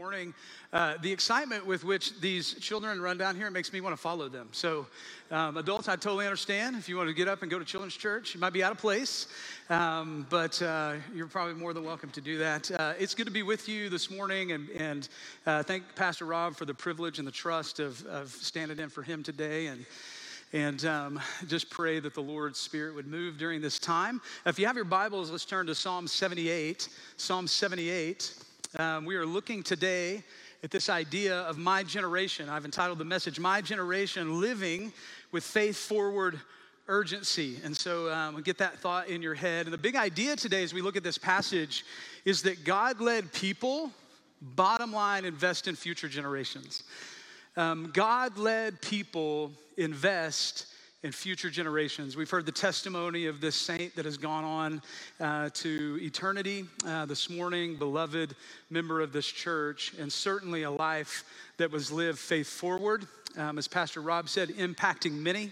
morning. Uh, the excitement with which these children run down here makes me want to follow them. So, um, adults, I totally understand. If you want to get up and go to children's church, you might be out of place, um, but uh, you're probably more than welcome to do that. Uh, it's good to be with you this morning, and, and uh, thank Pastor Rob for the privilege and the trust of, of standing in for him today. And and um, just pray that the Lord's Spirit would move during this time. If you have your Bibles, let's turn to Psalm 78. Psalm 78. Um, we are looking today at this idea of my generation. I've entitled the message, My Generation Living with Faith Forward Urgency. And so um, get that thought in your head. And the big idea today, as we look at this passage, is that God led people, bottom line, invest in future generations. Um, God led people invest in future generations. We've heard the testimony of this saint that has gone on uh, to eternity uh, this morning, beloved member of this church, and certainly a life that was lived faith forward, um, as Pastor Rob said, impacting many.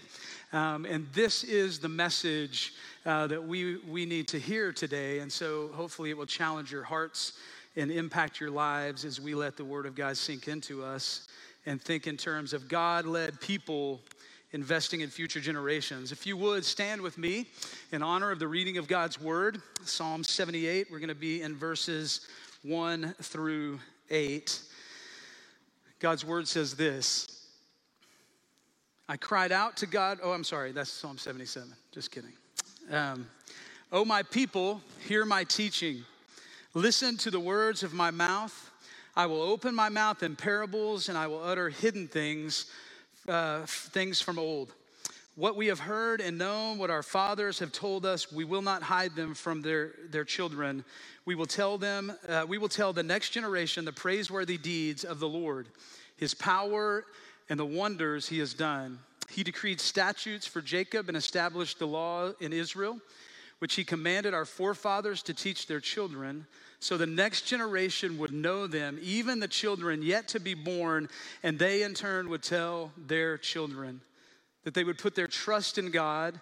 Um, and this is the message uh, that we, we need to hear today. And so hopefully it will challenge your hearts and impact your lives as we let the Word of God sink into us and think in terms of God led people investing in future generations. If you would stand with me in honor of the reading of God's word, Psalm 78, we're going to be in verses 1 through 8. God's word says this I cried out to God. Oh, I'm sorry, that's Psalm 77. Just kidding. Um, oh, my people, hear my teaching. Listen to the words of my mouth. I will open my mouth in parables and I will utter hidden things, uh, things from old. What we have heard and known, what our fathers have told us, we will not hide them from their, their children. We will tell them, uh, we will tell the next generation the praiseworthy deeds of the Lord, his power and the wonders he has done. He decreed statutes for Jacob and established the law in Israel, which he commanded our forefathers to teach their children so the next generation would know them, even the children yet to be born, and they in turn would tell their children that they would put their trust in God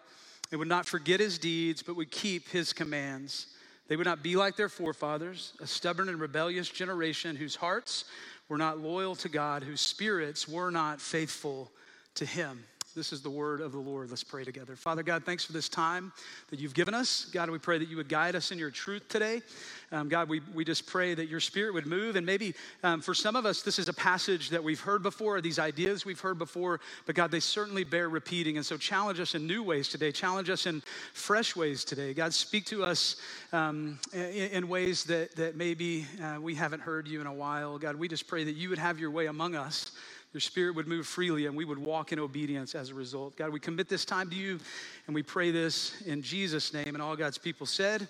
and would not forget his deeds, but would keep his commands. They would not be like their forefathers, a stubborn and rebellious generation whose hearts were not loyal to God, whose spirits were not faithful to him. This is the word of the Lord. Let's pray together. Father God, thanks for this time that you've given us. God, we pray that you would guide us in your truth today. Um, God, we, we just pray that your spirit would move. And maybe um, for some of us, this is a passage that we've heard before, these ideas we've heard before, but God, they certainly bear repeating. And so challenge us in new ways today, challenge us in fresh ways today. God, speak to us um, in, in, ways that, that maybe uh, we haven't heard you in a while. God, we just pray that you would have your way among us your spirit would move freely and we would walk in obedience as a result. God, we commit this time to you and we pray this in Jesus' name. And all God's people said,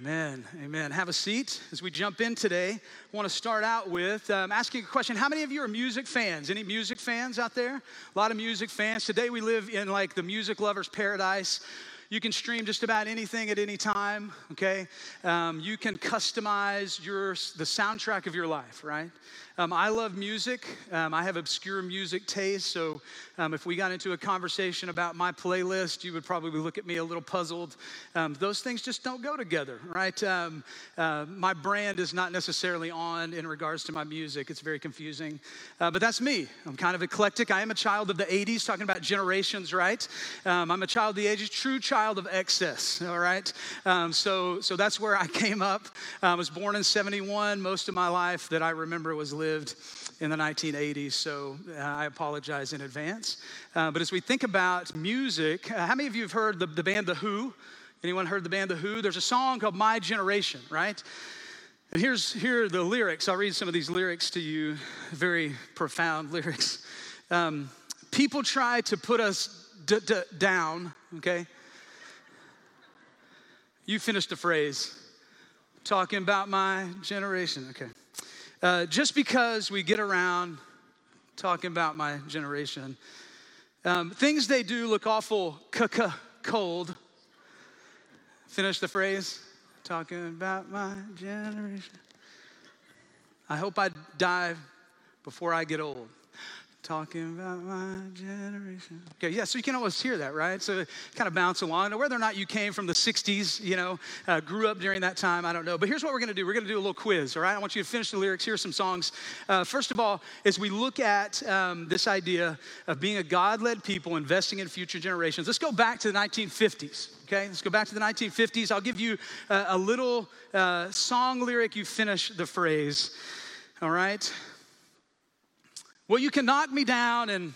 Amen. Amen. Have a seat as we jump in today. I want to start out with um, asking a question. How many of you are music fans? Any music fans out there? A lot of music fans. Today we live in like the music lover's paradise. You can stream just about anything at any time, okay? Um, you can customize your, the soundtrack of your life, right? Um, I love music. Um, I have obscure music taste, so um, if we got into a conversation about my playlist, you would probably look at me a little puzzled. Um, those things just don't go together, right? Um, uh, my brand is not necessarily on in regards to my music. It's very confusing, uh, but that's me. I'm kind of eclectic. I am a child of the 80s, talking about generations, right? Um, I'm a child of the 80s, true child of excess, all right? so, so that's where I came up. I was born in 71. Most of my life that I remember was lived lived in the 1980s, so uh, I apologize in advance. Uh, but as we think about music, uh, how many of you have heard the, the band The Who? Anyone heard the band The Who? There's a song called My Generation, right? And here's here are the lyrics. I'll read some of these lyrics to you, very profound lyrics. Um, people try to put us d- d- down, okay? You finished the phrase. Talking about my generation, okay. Uh, just because we get around talking about my generation, um, things they do look awful cold. Finish the phrase. Talking about my generation. I hope I die before I get old. Talking about my generation. Okay, yeah, so you can always hear that, right? So kind of bounce along. Now, whether or not you came from the 60s, you know, uh, grew up during that time, I don't know. But here's what we're going to do we're going to do a little quiz, all right? I want you to finish the lyrics. Here's some songs. Uh, first of all, as we look at um, this idea of being a God led people investing in future generations, let's go back to the 1950s. Okay, let's go back to the 1950s. I'll give you uh, a little uh, song lyric. You finish the phrase. All right? Well, you can knock me down and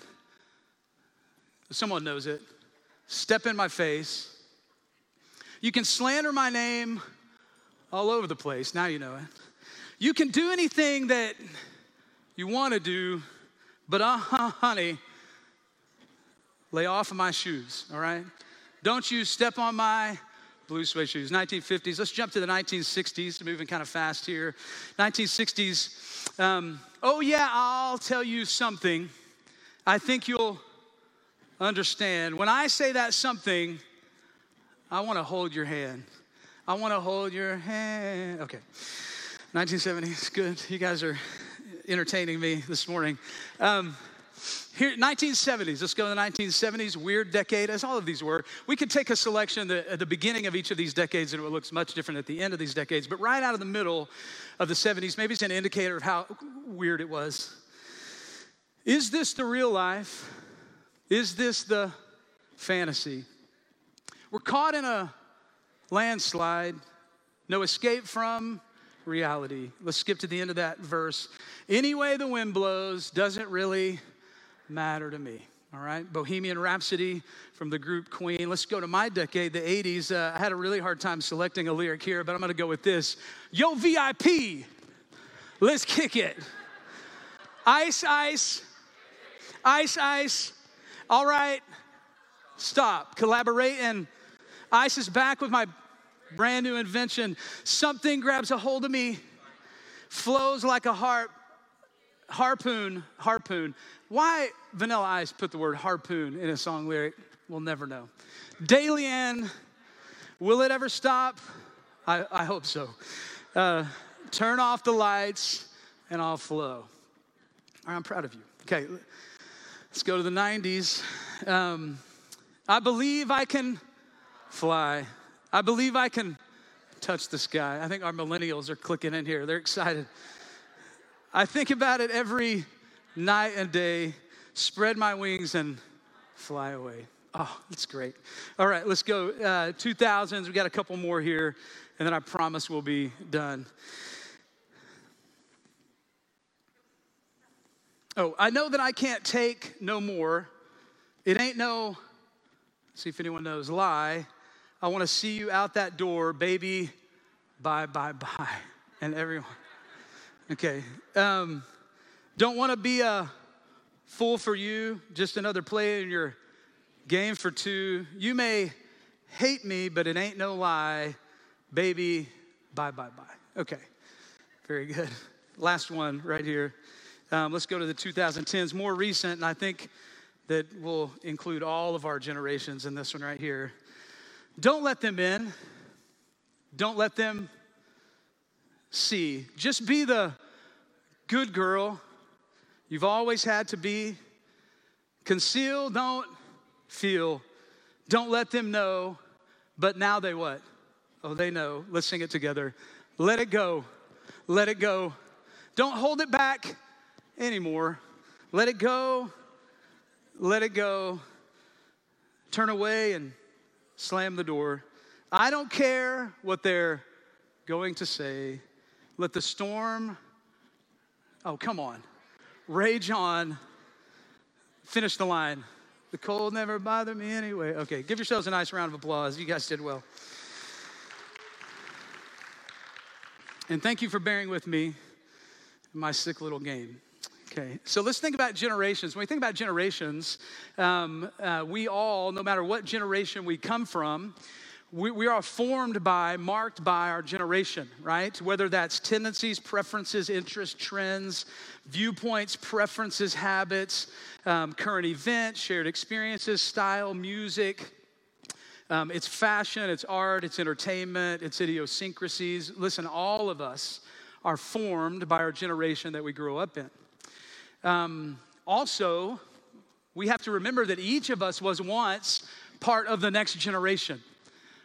someone knows it, step in my face. You can slander my name all over the place. Now you know it. You can do anything that you want to do, but uh huh, honey, lay off of my shoes, all right? Don't you step on my blue suede shoes. 1950s. Let's jump to the 1960s, moving kind of fast here. 1960s. Um, oh, yeah, I'll tell you something. I think you'll understand. When I say that something, I want to hold your hand. I want to hold your hand. Okay. 1970s, good. You guys are entertaining me this morning. Um, here, 1970s, let's go to the 1970s, weird decade, as all of these were. We could take a selection at the beginning of each of these decades and it looks much different at the end of these decades, but right out of the middle of the 70s, maybe it's an indicator of how weird it was. Is this the real life? Is this the fantasy? We're caught in a landslide, no escape from reality. Let's skip to the end of that verse. Any way the wind blows doesn't really matter to me. All right, Bohemian Rhapsody from the group Queen. Let's go to my decade, the 80s. Uh, I had a really hard time selecting a lyric here, but I'm gonna go with this Yo, VIP, let's kick it. Ice, ice, ice, ice. All right, stop. Collaborate, and Ice is back with my brand new invention. Something grabs a hold of me, flows like a harp, harpoon, harpoon. Why Vanilla Ice put the word harpoon in a song lyric, we'll never know. Dalian, will it ever stop? I, I hope so. Uh, turn off the lights and I'll flow. I'm proud of you. Okay, let's go to the 90s. Um, I believe I can fly. I believe I can touch the sky. I think our millennials are clicking in here. They're excited. I think about it every night and day, spread my wings and fly away. Oh, that's great. All right, let's go. Uh, 2000s, we got a couple more here, and then I promise we'll be done. Oh, I know that I can't take no more. It ain't no, see if anyone knows, lie. I want to see you out that door, baby. Bye, bye, bye. And everyone. Okay. Um, don't want to be a fool for you, just another play in your game for two. You may hate me, but it ain't no lie. Baby, bye, bye, bye. Okay, very good. Last one right here. Um, let's go to the 2010s, more recent, and I think that will include all of our generations in this one right here. Don't let them in. Don't let them see. Just be the good girl You've always had to be. Conceal, don't feel. Don't let them know. But now they what? Oh, they know. Let's sing it together. Let it go. Let it go. Don't hold it back anymore. Let it go. Let it go. Turn away and slam the door. I don't care what they're going to say. Let the storm. Oh, come on rage on, finish the line. The cold never bothered me anyway. Okay, give yourselves a nice round of applause. You guys did well. And thank you for bearing with me in my sick little game. Okay, so let's think about generations. When we think about generations, um, uh, we all, no matter what generation we come from, we, we are formed by, marked by our generation, right? Whether that's tendencies, preferences, interests, trends, viewpoints, preferences, habits, um, current events, shared experiences, style, music. Um, it's fashion, it's art, it's entertainment, it's idiosyncrasies. Listen, all of us are formed by our generation that we grew up in. Um, also, we have to remember that each of us was once part of the next generation.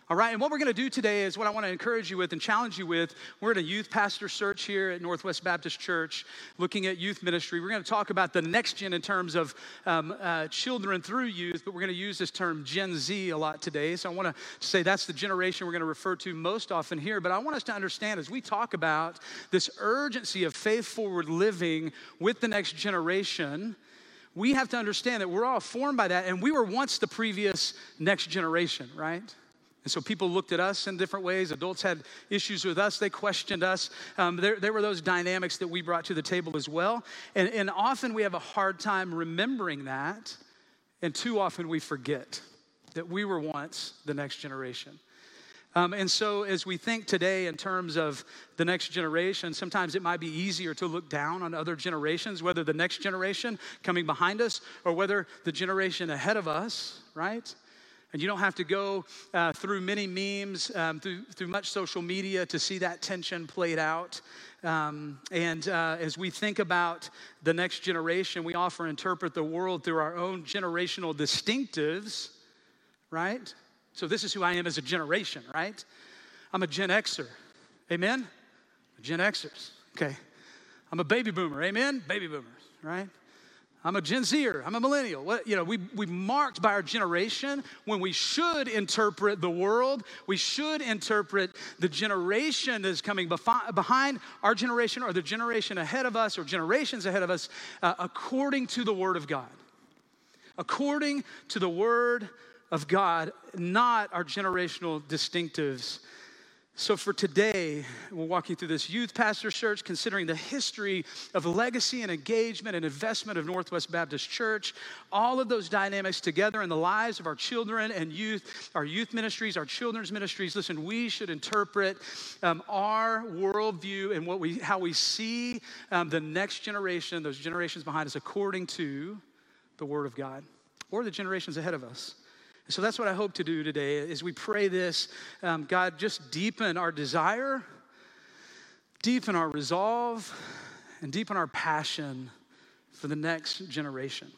All right, and what we're going to do today is what I want to encourage you with and challenge you with. We're in a youth pastor search here at Northwest Baptist Church, looking at youth ministry. We're going to talk about the next gen in terms of um, uh, children through youth, but we're going to use this term Gen Z a lot today. So I want to say that's the generation we're going to refer to most often here. But I want us to understand as we talk about this urgency of faith forward living with the next generation we have to understand that we're all formed by that, and we were once the previous next generation, right? And so people looked at us in different ways. Adults had issues with us, they questioned us. Um, there, there, were those dynamics that we brought to the table as well. And, and often we have a hard time remembering that, and too often we forget that we were once the next generation. Um, and so, as we think today in terms of the next generation, sometimes it might be easier to look down on other generations, whether the next generation coming behind us or whether the generation ahead of us, right? And you don't have to go uh, through many memes, um, through, through much social media to see that tension played out. Um, and uh, as we think about the next generation, we often interpret the world through our own generational distinctives, right? So, this is who I am as a generation, right? I'm a Gen Xer. Amen? Gen Xers. Okay. I'm a baby boomer. Amen? Baby boomers, right? I'm a Gen Zer. I'm a millennial. What, you know, we, we marked by our generation when we should interpret the world. We should interpret the generation that is coming behind our generation or the generation ahead of us or generations ahead of us uh, according to the Word of God. According to the Word of God, not our generational distinctives so, for today, we're walking through this youth pastor search, considering the history of legacy and engagement and investment of Northwest Baptist Church, all of those dynamics together in the lives of our children and youth, our youth ministries, our children's ministries. Listen, we should interpret um, our worldview and what we, how we see um, the next generation, those generations behind us, according to the Word of God or the generations ahead of us. So that's what I hope to do today as we pray this. Um, God, just deepen our desire, deepen our resolve, and deepen our passion for the next generation.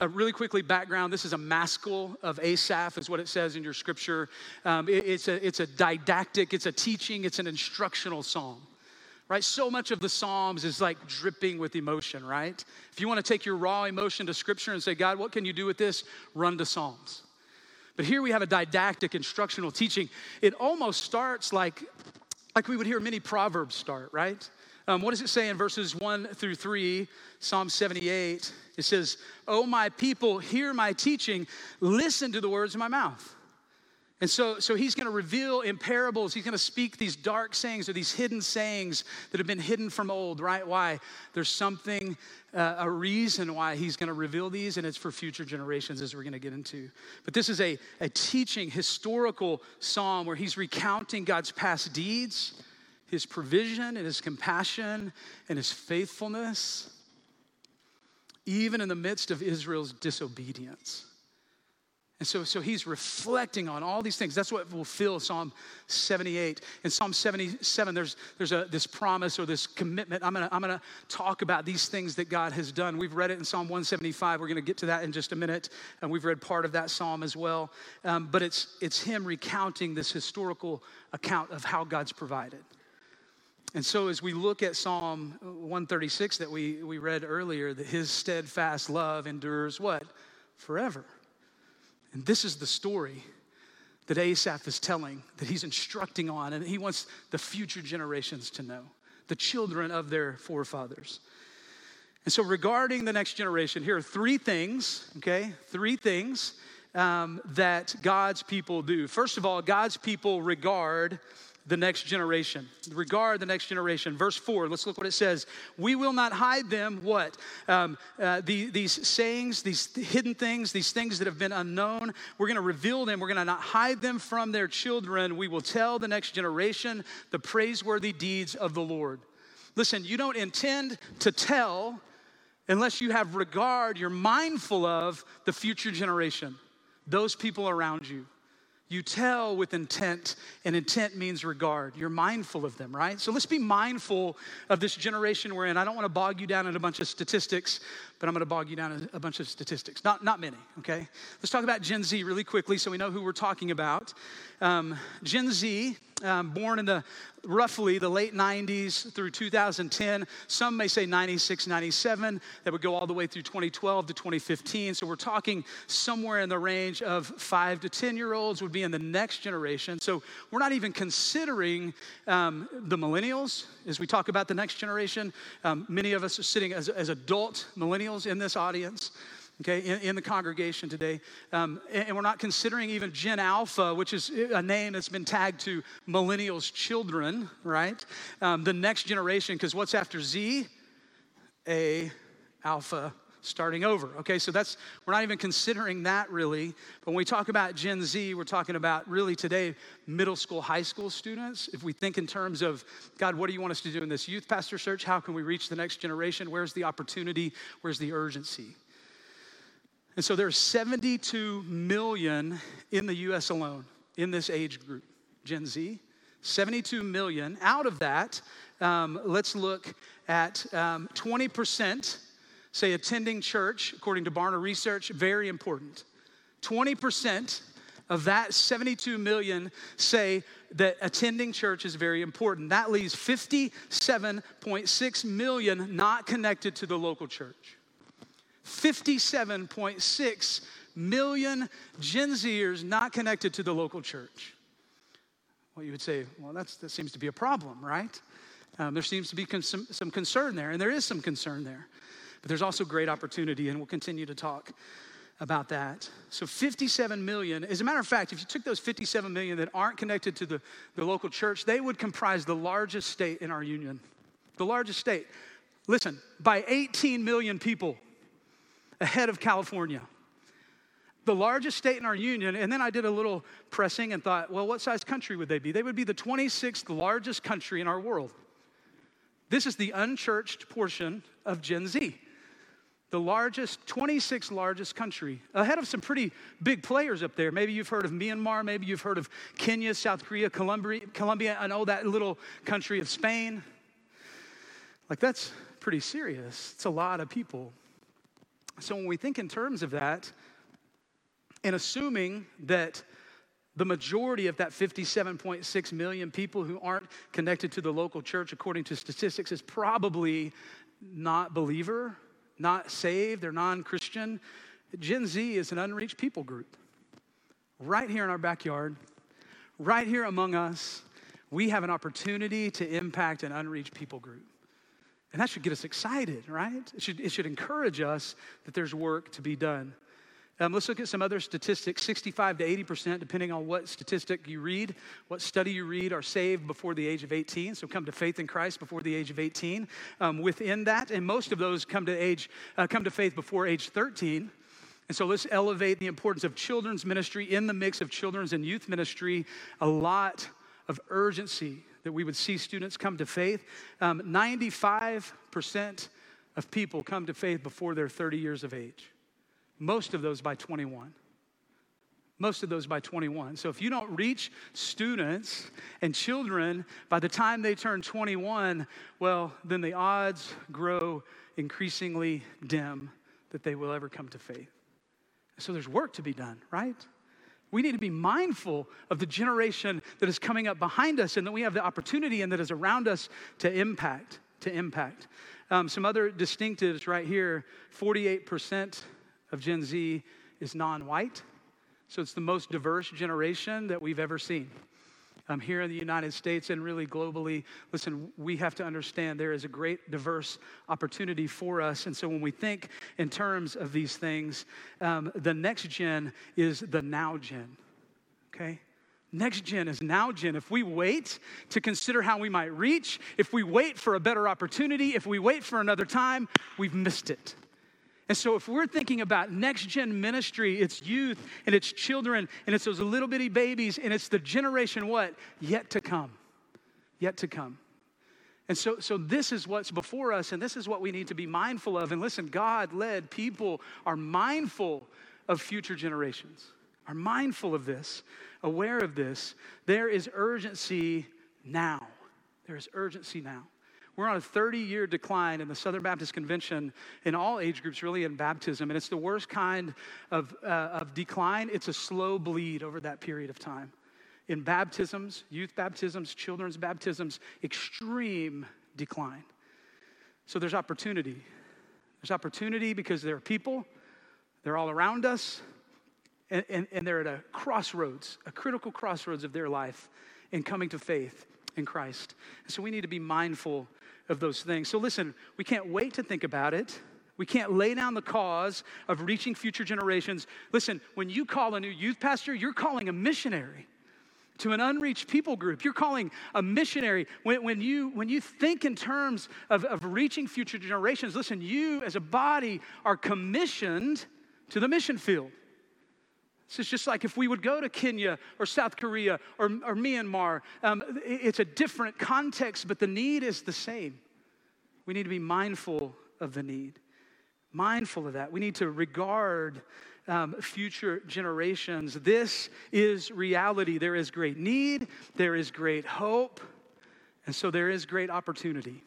Uh, really quickly, background this is a maskil of Asaph, is what it says in your scripture. Um, it, it's, a, it's a didactic, it's a teaching, it's an instructional psalm right? So much of the Psalms is like dripping with emotion, right? If you want to take your raw emotion to Scripture and say, God, what can you do with this? Run to Psalms. But here we have a didactic instructional teaching. It almost starts like, like we would hear many proverbs start, right? Um, what does it say in verses one through three, Psalm 78? It says, Oh, my people, hear my teaching, listen to the words of my mouth. And so, so he's going to reveal in parables, he's going to speak these dark sayings or these hidden sayings that have been hidden from old, right? Why? There's something, uh, a reason why he's going to reveal these, and it's for future generations, as we're going to get into. But this is a, a teaching, historical psalm where he's recounting God's past deeds, his provision, and his compassion, and his faithfulness, even in the midst of Israel's disobedience. And so, so he's reflecting on all these things. That's what will fill Psalm 78. In Psalm 77, there's, there's a, this promise or this commitment. I'm gonna, I'm gonna talk about these things that God has done. We've read it in Psalm 175. We're gonna get to that in just a minute. And we've read part of that psalm as well. Um, but it's, it's him recounting this historical account of how God's provided. And so, as we look at Psalm 136 that we, we read earlier, that his steadfast love endures what? Forever. And this is the story that Asaph is telling, that he's instructing on, and he wants the future generations to know, the children of their forefathers. And so, regarding the next generation, here are three things, okay? Three things um, that God's people do. First of all, God's people regard the next generation. Regard the next generation. Verse 4, let's look what it says. We will not hide them, what? Um, uh, the, these sayings, these hidden things, these things that have been unknown, we're going to reveal them. We're going to not hide them from their children. We will tell the next generation the praiseworthy deeds of the Lord. Listen, you don't intend to tell unless you have regard, you're mindful of the future generation, those people around you. You tell with intent, and intent means regard. You're mindful of them, right? So let's be mindful of this generation we're in. I don't want to bog you down in a bunch of statistics, but I'm going to bog you down in a bunch of statistics. Not, not many, okay? Let's talk about Gen Z really quickly so we know who we're talking about. Um, Gen Z, um, born in the roughly the late 90s through 2010. Some may say 96, 97. That would go all the way through 2012 to 2015. So we're talking somewhere in the range of five to 10 year olds would be in the next generation. So we're not even considering um, the millennials as we talk about the next generation. Um, many of us are sitting as, as adult millennials in this audience okay, in, in the congregation today. Um, and, and, we're not considering even Gen Alpha, which is a name that's been tagged to millennials' children, right? Um, the next generation, because what's after Z? A Alpha starting over. Okay, so that's, we're not even considering that really. But when we talk about Gen Z, we're talking about really today middle school, high school students. If we think in terms of, God, what do you want us to do in this youth pastor search? How can we reach the next generation? Where's the opportunity? Where's the urgency? And so there's 72 million in the US alone in this age group, Gen Z. 72 million. Out of that, um, let's look at um, 20% say attending church, according to Barna Research, very important. 20% of that 72 million say that attending church is very important. That leaves 57.6 million not connected to the local church. 57.6 million Gen Zers not connected to the local church. Well, you would say, well, that seems to be a problem, right? Um, there seems to be con- some concern there, and there is some concern there. But there's also great opportunity, and we'll continue to talk about that. So 57 million, as a matter of fact, if you took those 57 million that aren't connected to the, the local church, they would comprise the largest state in our union. The largest state. Listen, by 18 million people ahead of California. The largest state in our union, and then I did a little pressing and thought, well, what size country would they be? They would be the 26th largest country in our world. This is the unchurched portion of Gen Z. The largest, 26th largest country, ahead of some pretty big players up there. Maybe you've heard of Myanmar, maybe you've heard of Kenya, South Korea, Colombia, Colombia I know that little country of Spain. Like, that's pretty serious. It's a lot of people. So when we think in terms of that, and assuming that the majority of that 57.6 million people who aren't connected to the local church, according to statistics, is probably not believer, not saved, they're non Christian. Gen Z is an unreached people group. Right here in our backyard, right here among us, we have an opportunity to impact an unreached people group. And that should get us excited, right? It should, it should encourage us that there's work to be done. Um, let's look at some other statistics 65 to 80%, depending on what statistic you read, what study you read, are saved before the age of 18. So come to faith in Christ before the age of 18. Um, within that, and most of those come to, age, uh, come to faith before age 13. And so let's elevate the importance of children's ministry in the mix of children's and youth ministry. A lot of urgency that we would see students come to faith. Um, 95% of people come to faith before they're 30 years of age, most of those by 21 most of those by 21. So if you don't reach students and children by the time they turn 21, well, then the odds grow increasingly dim that they will ever come to faith. So there's work to be done, right? We need to be mindful of the generation that is coming up behind us and that we have the opportunity and that is around us to impact, to impact. Um, some other distinctives right here 48% of Gen Z is non white. So it's the most diverse generation that we've ever seen um, here in the United States and really globally, listen, we have to understand there is a great diverse opportunity for us. And so when we think in terms of these things, um, the next gen is the now gen, okay? Next gen is now gen. If we wait to consider how we might reach, if we wait for a better opportunity, if we wait for another time, we've missed it. And so, if we're thinking about next gen ministry, it's youth and it's children and it's those little bitty babies and it's the generation what? Yet to come. Yet to come. And so, so this is what's before us, and this is what we need to be mindful of. And listen, God led people are mindful of future generations, are mindful of this. aware of this. There is urgency now. There is urgency now. We're on a 30 year decline in the Southern Baptist Convention in all age groups, really, in baptism. And it's the worst kind of, uh, of decline. It's a slow bleed over that period of time. In baptisms, youth baptisms, children's baptisms, extreme decline. So there's opportunity. There's opportunity because there are people, they're all around us, and, and, and they're at a crossroads, a critical crossroads of their life in coming to faith in Christ. So we need to be mindful of those things. So listen, we can't wait to think about it. We can't lay down the cause of reaching future generations. Listen, when you call a new youth pastor, you're calling a missionary to an unreached people group. You're calling a missionary. When, when, you, when you think in terms of, of reaching future generations, listen, you as a body are commissioned to the mission field. Is just like if we would go to Kenya or South Korea or, or Myanmar. Um, it's a different context, but the need is the same. We need to be mindful of the need, mindful of that. We need to regard um, future generations. This is reality. There is great need, there is great hope, and so there is great opportunity.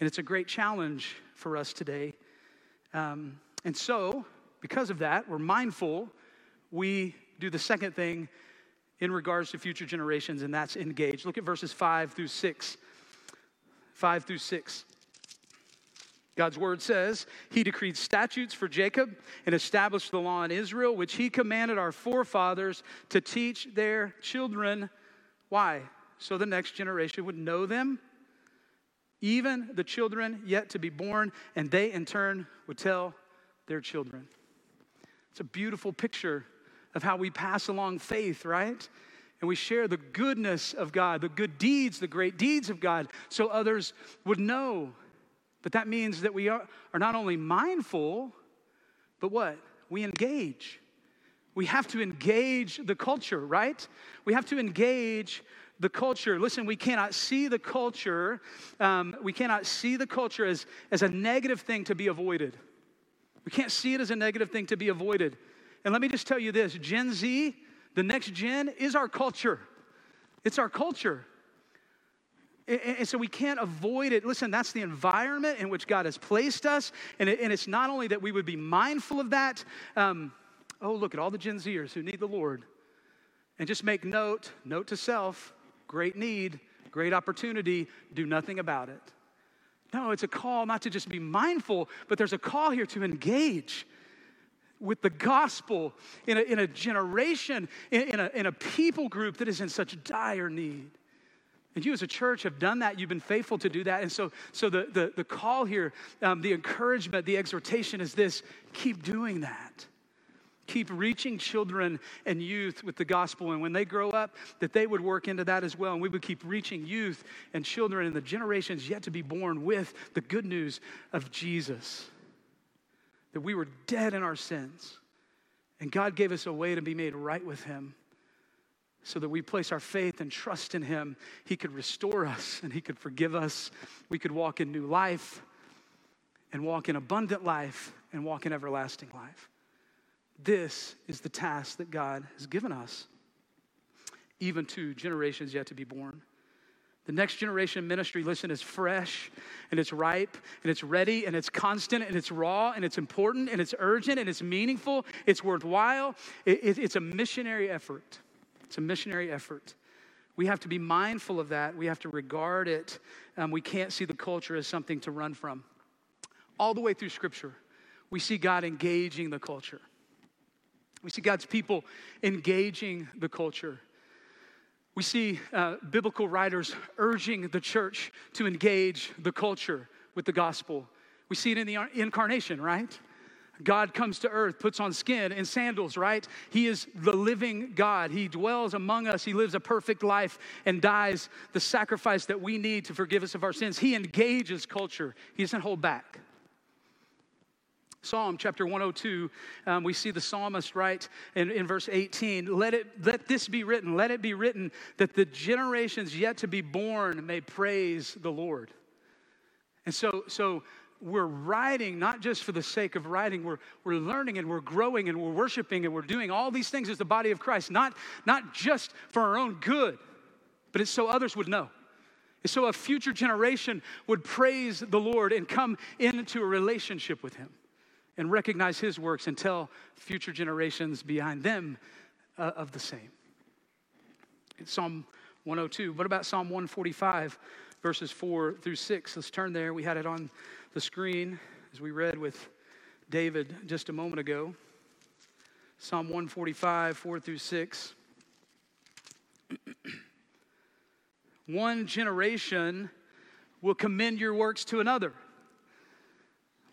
And it's a great challenge for us today. Um, and so, because of that, we're mindful. We do the second thing in regards to future generations, and that's engage. Look at verses five through six. Five through six. God's word says, He decreed statutes for Jacob and established the law in Israel, which He commanded our forefathers to teach their children. Why? So the next generation would know them, even the children yet to be born, and they in turn would tell their children. It's a beautiful picture of how we pass along faith, right? And we share the goodness of God, the good deeds, the great deeds of God, so others would know but that means that we are, are not only mindful, but what? We engage. We have to engage the culture, right? We have to engage the culture. Listen, we cannot see the culture, um, we cannot see the culture as, as a negative thing to be avoided. We can't see it as a negative thing to be avoided. And let me just tell you this Gen Z, the next gen, is our culture. It's our culture. And so we can't avoid it. Listen, that's the environment in which God has placed us. And, it's not only that we would be mindful of that. Um, oh, look at all the Gen Zers who need the Lord. And just make note, note to self, great need, great opportunity, do nothing about it. No, it's a call not to just be mindful, but there's a call here to engage with the gospel in a, in a generation, in, in, a, in a people group that is in such dire need. And you as a church have done that. You've been faithful to do that. And so, so the, the, the call here, um, the encouragement, the exhortation is this keep doing that. Keep reaching children and youth with the gospel. And when they grow up, that they would work into that as well. And we would keep reaching youth and children and the generations yet to be born with the good news of Jesus. That we were dead in our sins. And God gave us a way to be made right with Him so that we place our faith and trust in Him, He could restore us and He could forgive us. We could walk in new life and walk in abundant life and walk in everlasting life. This is the task that God has given us, even to generations yet to be born. The next generation ministry, listen, is fresh and it's ripe and it's ready and it's constant and it's raw and it's important and it's urgent and it's meaningful. It's worthwhile. It, it, it's a missionary effort. It's a missionary effort. We have to be mindful of that. We have to regard it. Um, we can't see the culture as something to run from. All the way through Scripture, we see God engaging the culture. We see God's people engaging the culture. We see uh, biblical writers urging the church to engage the culture with the gospel. We see it in the incarnation, right? God comes to earth, puts on skin and sandals, right? He is the living God. He dwells among us. He lives a perfect life and dies the sacrifice that we need to forgive us of our sins. He engages culture, He doesn't hold back. Psalm chapter 102, um, we see the psalmist write in, in verse 18, let, it, let this be written, let it be written that the generations yet to be born may praise the Lord. And so, so we're writing not just for the sake of writing, we're, we're learning and we're growing and we're worshiping and we're doing all these things as the body of Christ, not, not just for our own good, but it's so others would know. So a future generation would praise the Lord and come into a relationship with Him and recognize His works and tell future generations behind them uh, of the same. It's Psalm 102. What about Psalm 145, verses 4 through 6? Let's turn there. We had it on the screen as we read with David just a moment ago. Psalm 145, 4 through 6. One generation will commend your works to another.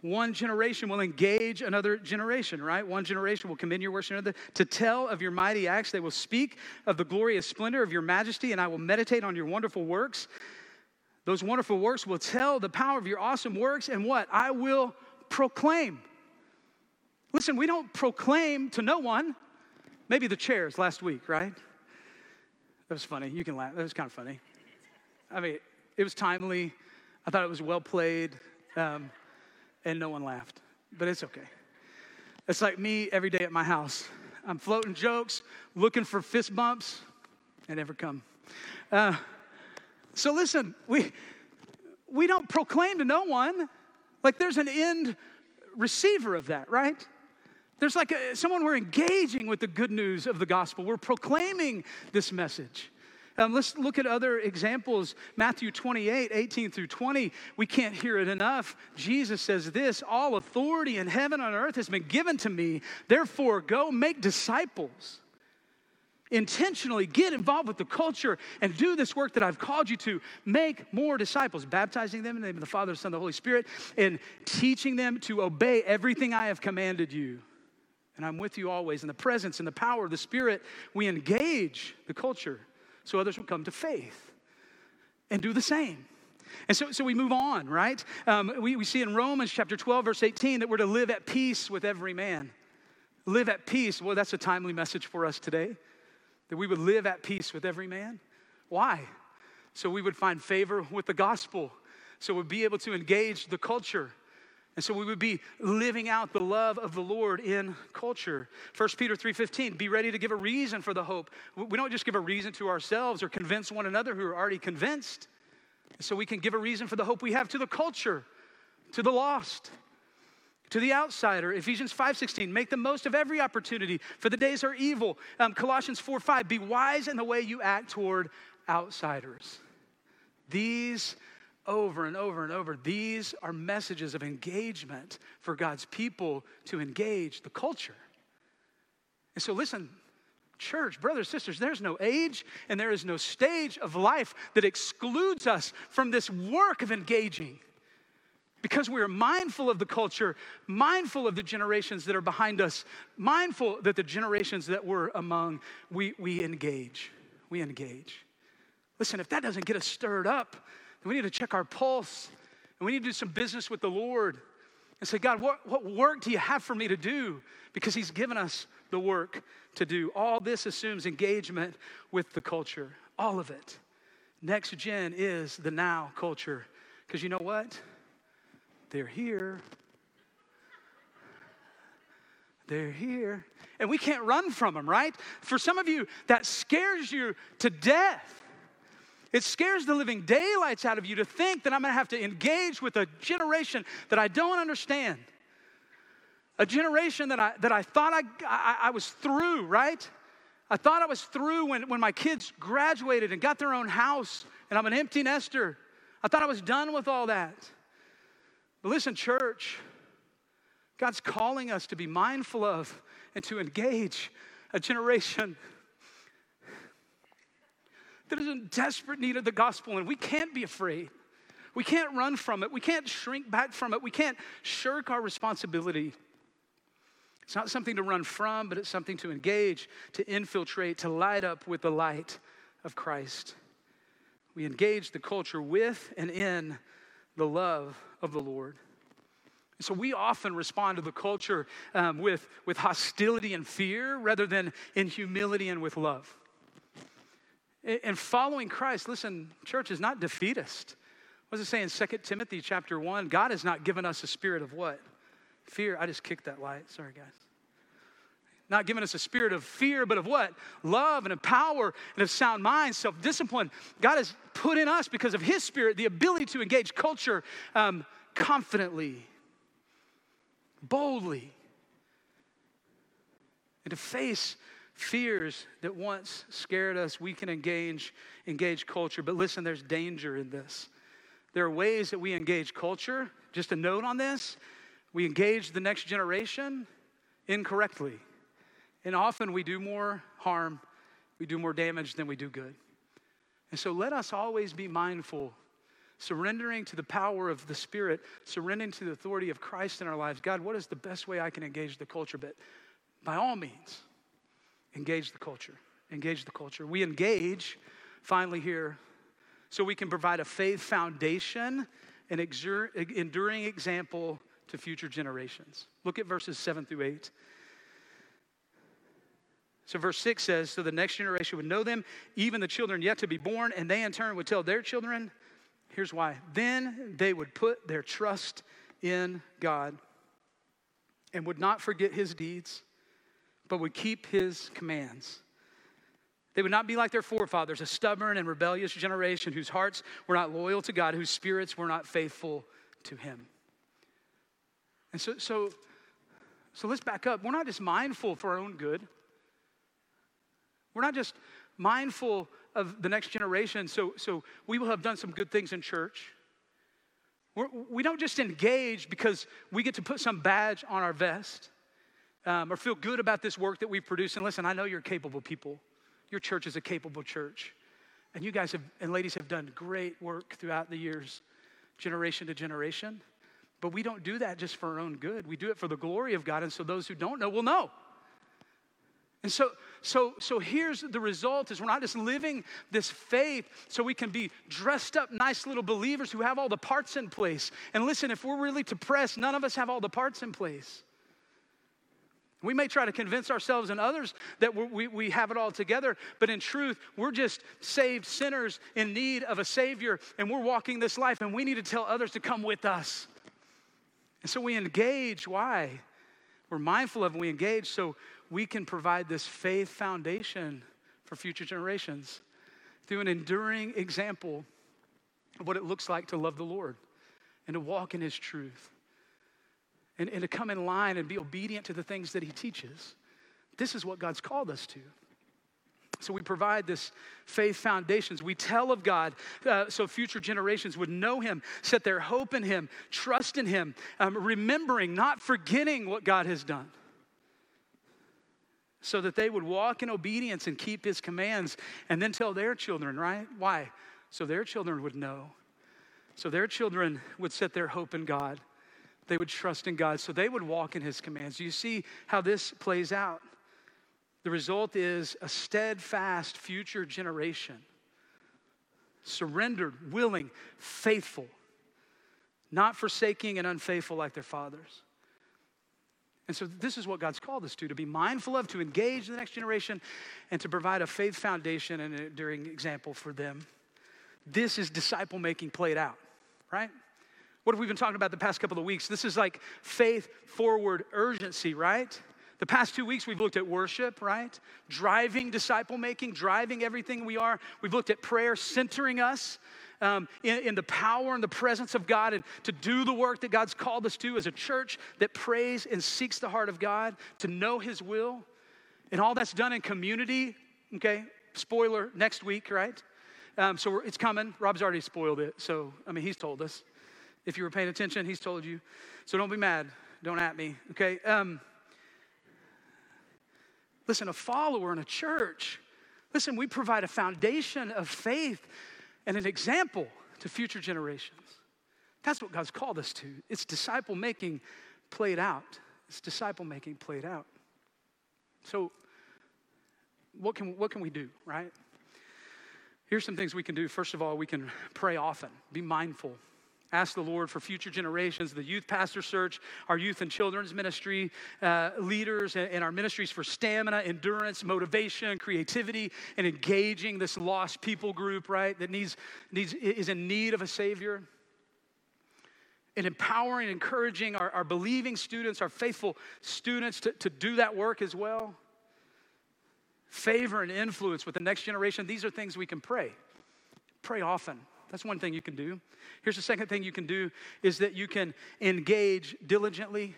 One generation will engage another generation, right? One generation will commend your works to another to tell of your mighty acts. They will speak of the glorious splendor of your majesty, and I will meditate on your wonderful works. Those wonderful works will tell the power of your awesome works, and what? I will proclaim. Listen, we don't proclaim to no one. Maybe the chairs last week, right? That was funny. You can laugh. That was kind of funny. I mean, it was timely. I thought it was well played. Um, and no one laughed, but it's okay. It's like me every day at my house. I'm floating jokes, looking for fist bumps, and never come. Uh, so listen, we we don't proclaim to no one. Like there's an end receiver of that, right? There's like a, someone we're engaging with the good news of the gospel. We're proclaiming this message. Um, let's look at other examples. Matthew 28, 18 through 20. We can't hear it enough. Jesus says this All authority in heaven and earth has been given to me. Therefore, go make disciples. Intentionally get involved with the culture and do this work that I've called you to. Make more disciples, baptizing them in the name of the Father, the Son, and the Holy Spirit, and teaching them to obey everything I have commanded you. And I'm with you always. In the presence and the power of the Spirit, we engage the culture so others will come to faith and do the same. And so, so we move on, right? Um, we, we see in Romans chapter 12, verse 18, that we're to live at peace with every man. Live at peace. Well, that's a timely message for us today, that we would live at peace with every man. Why? So we would find favor with the gospel, so we'd be able to engage the culture and so we would be living out the love of the Lord in culture. 1 Peter 3:15, be ready to give a reason for the hope. We don't just give a reason to ourselves or convince one another who are already convinced. So we can give a reason for the hope we have to the culture, to the lost, to the outsider. Ephesians 5:16, make the most of every opportunity, for the days are evil. Um, Colossians 4:5, be wise in the way you act toward outsiders. These over and over and over. These are messages of engagement for God's people to engage the culture. And so, listen, church, brothers, sisters, there's no age and there is no stage of life that excludes us from this work of engaging. Because we are mindful of the culture, mindful of the generations that are behind us, mindful that the generations that we're among, we, we engage. We engage. Listen, if that doesn't get us stirred up, we need to check our pulse and we need to do some business with the Lord and say, God, what, what work do you have for me to do? Because He's given us the work to do. All this assumes engagement with the culture, all of it. Next gen is the now culture. Because you know what? They're here. They're here. And we can't run from them, right? For some of you, that scares you to death. It scares the living daylights out of you to think that I'm gonna have to engage with a generation that I don't understand. A generation that I, that I thought I, I, I was through, right? I thought I was through when, when my kids graduated and got their own house and I'm an empty nester. I thought I was done with all that. But listen, church, God's calling us to be mindful of and to engage a generation that is in desperate need of the gospel, and we can't be afraid. We can't run from it. We can't shrink back from it. We can't shirk our responsibility. It's not something to run from, but it's something to engage, to infiltrate, to light up with the light of Christ. We engage the culture with and in the love of the Lord. So we often respond to the culture um, with, with hostility and fear rather than in humility and with love. And following Christ, listen, church is not defeatist. What does it say in 2 Timothy chapter 1? God has not given us a spirit of what? Fear. I just kicked that light. Sorry, guys. Not giving us a spirit of fear, but of what? Love and of power and of sound mind, self discipline. God has put in us, because of His Spirit, the ability to engage culture um, confidently, boldly, and to face fears that once scared us. We can engage, engage culture. But listen, there's danger in this. There are ways that we engage culture. Just a note on this we engage the next generation incorrectly. And often we do more harm, we do more damage than we do good. And so let us always be mindful, surrendering to the power of the Spirit, surrendering to the authority of Christ in our lives. God, what is the best way I can engage the culture? But by all means, engage the culture. Engage the culture. We engage, finally, here, so we can provide a faith foundation, an enduring example to future generations. Look at verses 7 through 8. So, verse 6 says, So the next generation would know them, even the children yet to be born, and they in turn would tell their children. Here's why. Then they would put their trust in God and would not forget his deeds, but would keep his commands. They would not be like their forefathers, a stubborn and rebellious generation whose hearts were not loyal to God, whose spirits were not faithful to him. And so, so, so let's back up. We're not just mindful for our own good. We're not just mindful of the next generation, so, so we will have done some good things in church. We're, we do not just engage because we get to put some badge on our vest um, or feel good about this work that we produce. And listen, I know you're capable people. Your church is a capable church. And you guys have, and ladies have done great work throughout the years, generation to generation. But we don't do that just for our own good. We do it for the glory of God. And so those who don't know will know. And so, so, so here's the result is we're not just living this faith so we can be dressed up nice little believers who have all the parts in place. And listen, if we're really to press, none of us have all the parts in place. We may try to convince ourselves and others that we, we have it all together, but in truth, we're just saved sinners in need of a Savior, and we're walking this life, and we need to tell others to come with us. And so we engage. Why? We're mindful of and we engage so we can provide this faith foundation for future generations through an enduring example of what it looks like to love the Lord and to walk in His truth and, and to come in line and be obedient to the things that He teaches. This is what God's called us to. So we provide this faith foundations. We tell of God uh, so future generations would know Him, set their hope in Him, trust in Him, um, remembering, not forgetting what God has done. So that they would walk in obedience and keep His commands and then tell their children, right? Why? So their children would know. So their children would set their hope in God. They would trust in God. So they would walk in His commands. You see how this plays out. The result is a steadfast future generation, surrendered, willing, faithful, not forsaking and unfaithful like their fathers. And so, this is what God's called us to to be mindful of, to engage the next generation, and to provide a faith foundation and an enduring example for them. This is disciple making played out, right? What have we been talking about the past couple of weeks? This is like faith forward urgency, right? The past two weeks, we've looked at worship, right? Driving disciple making, driving everything we are. We've looked at prayer, centering us um, in, in, the power and the presence of God and to do the work that God's called us to as a church that prays and seeks the heart of God, to know His will. And all that's done in community, okay? Spoiler, next week, right? Um, so it's coming. Rob's already spoiled it. So, I mean, he's told us. If you were paying attention, he's told you. So don't be mad. Don't at me, okay? Um, Listen, a follower in a church, listen, we provide a foundation of faith and an example to future generations. That's what God's called us to. It's disciple making played out. It's disciple making played out. So, what can, what can we do, right? Here's some things we can do. First of all, we can pray often, be mindful ask the Lord for future generations, the youth pastor search, our youth and children's ministry uh, leaders, and, and, our ministries for stamina, endurance, motivation, creativity, and engaging this lost people group, right, that needs, needs, is in need of a Savior. and empowering, encouraging our, our believing students, our faithful students to, to do that work as well. Favor and influence with the next generation, these are things we can pray. Pray often. That's one thing you can do. Here's the second thing you can do is that you can engage diligently,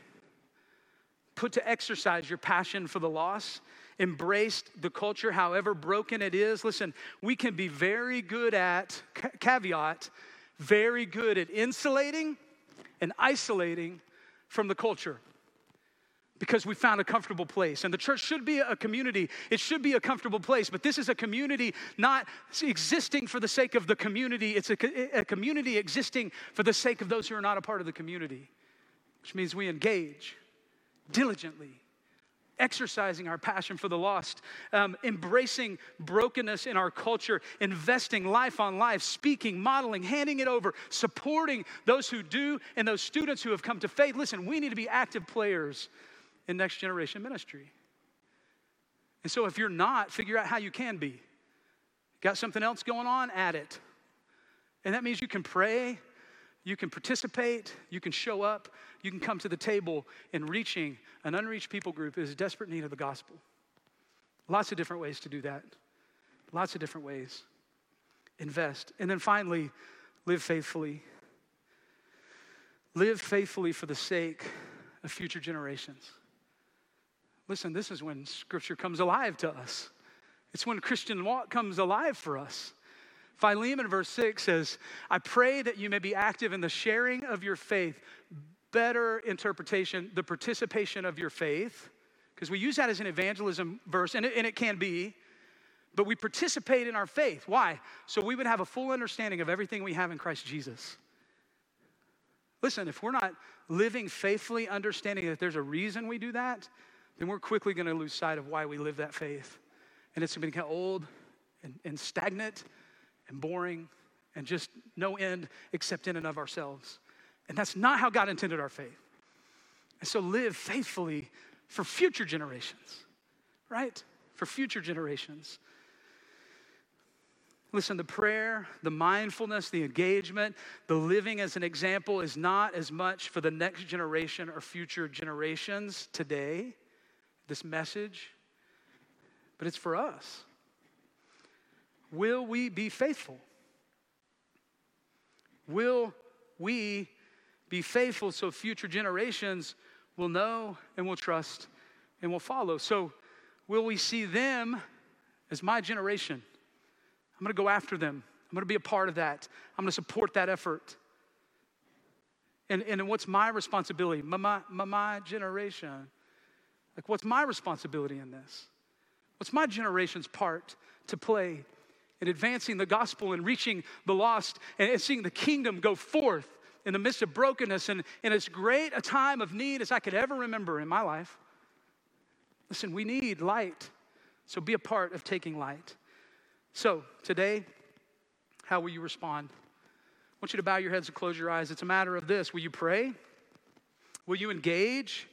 put to exercise your passion for the loss, embrace the culture, however broken it is. Listen, we can be very good at, caveat, very good at insulating and isolating from the culture because we found a comfortable place. And the church should be a community. It should be a comfortable place, but this is a community not existing for the sake of the community. It's a, a, community existing for the sake of those who are not a part of the community, which means we engage diligently exercising our passion for the lost, um, embracing brokenness in our culture, investing life on life, speaking, modeling, handing it over, supporting those who do and those students who have come to faith. Listen, we need to be active players in next generation ministry. And so if you're not, figure out how you can be. Got something else going on? Add it. And that means you can pray, you can participate, you can show up, you can come to the table in reaching an unreached people group is in desperate need of the gospel. Lots of different ways to do that. Lots of different ways. Invest. And then finally, live faithfully. Live faithfully for the sake of future generations. Listen, this is when scripture comes alive to us. It's when Christian walk comes alive for us. Philemon, verse 6 says, I pray that you may be active in the sharing of your faith, better interpretation, the participation of your faith, because we use that as an evangelism verse, and it, and it can be, but we participate in our faith. Why? So we would have a full understanding of everything we have in Christ Jesus. Listen, if we're not living faithfully, understanding that there's a reason we do that, then we're quickly going to lose sight of why we live that faith. And it's going to become old and, and stagnant and boring and just no end except in and of ourselves. And that's not how God intended our faith. And so live faithfully for future generations, right? For future generations. Listen, the prayer, the mindfulness, the engagement, the living as an example is not as much for the next generation or future generations today, this message, but it's for us. Will we be faithful? Will we be faithful so future generations will know and will trust and will follow? So, will we see them as my generation? I'm gonna go after them. I'm gonna be a part of that. I'm gonna support that effort. And, and what's my responsibility? My, my, my generation. Like, what's my responsibility in this? What's my generation's part to play in advancing the gospel and reaching the lost and seeing the kingdom go forth in the midst of brokenness and in as great a time of need as I could ever remember in my life? Listen, we need light, so be a part of taking light. So, today, how will you respond? I want you to bow your heads and close your eyes. It's a matter of this Will you pray? Will you engage?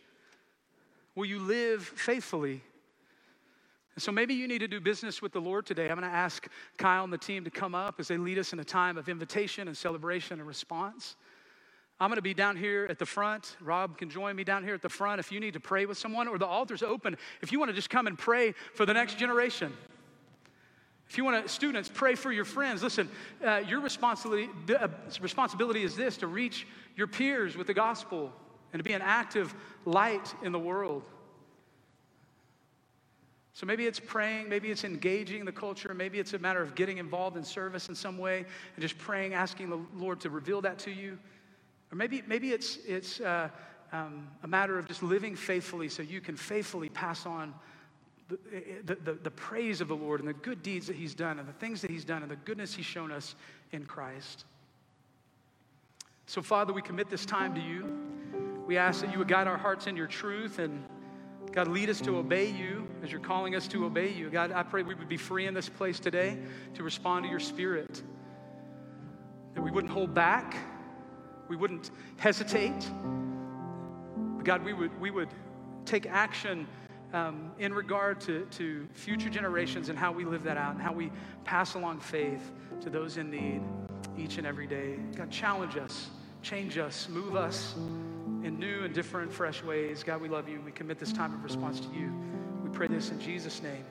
Will you live faithfully? And so maybe you need to do business with the Lord today. I'm going to ask Kyle and the team to come up as they lead us in a time of invitation and celebration and response. I'm going to be down here at the front. Rob can join me down here at the front if you need to pray with someone, or the altar's open if you want to just come and pray for the next generation. If you want to, students, pray for your friends. Listen, uh, your responsibility, uh, responsibility is this to reach your peers with the gospel and to be an active light in the world. So maybe it's praying, maybe it's engaging the culture, maybe it's a matter of getting involved in service in some way and just praying, asking the Lord to reveal that to you. Or maybe, maybe it's, it's uh, um, a matter of just living faithfully so you can faithfully pass on the, the, the, the praise of the Lord and the good deeds that He's done and the things that He's done and the goodness He's shown us in Christ. So, Father, we commit this time to you. We ask that you would guide our hearts in your truth and God, lead us to obey you as you're calling us to obey you. God, I pray we would be free in this place today to respond to your spirit. That we wouldn't hold back, we wouldn't hesitate. But God, we would, we would take action um, in regard to, to future generations and how we live that out and how we pass along faith to those in need each and every day. God, challenge us change us, move us in new and different, fresh ways. God, we love you. We commit this time of response to you. We pray this in Jesus' name.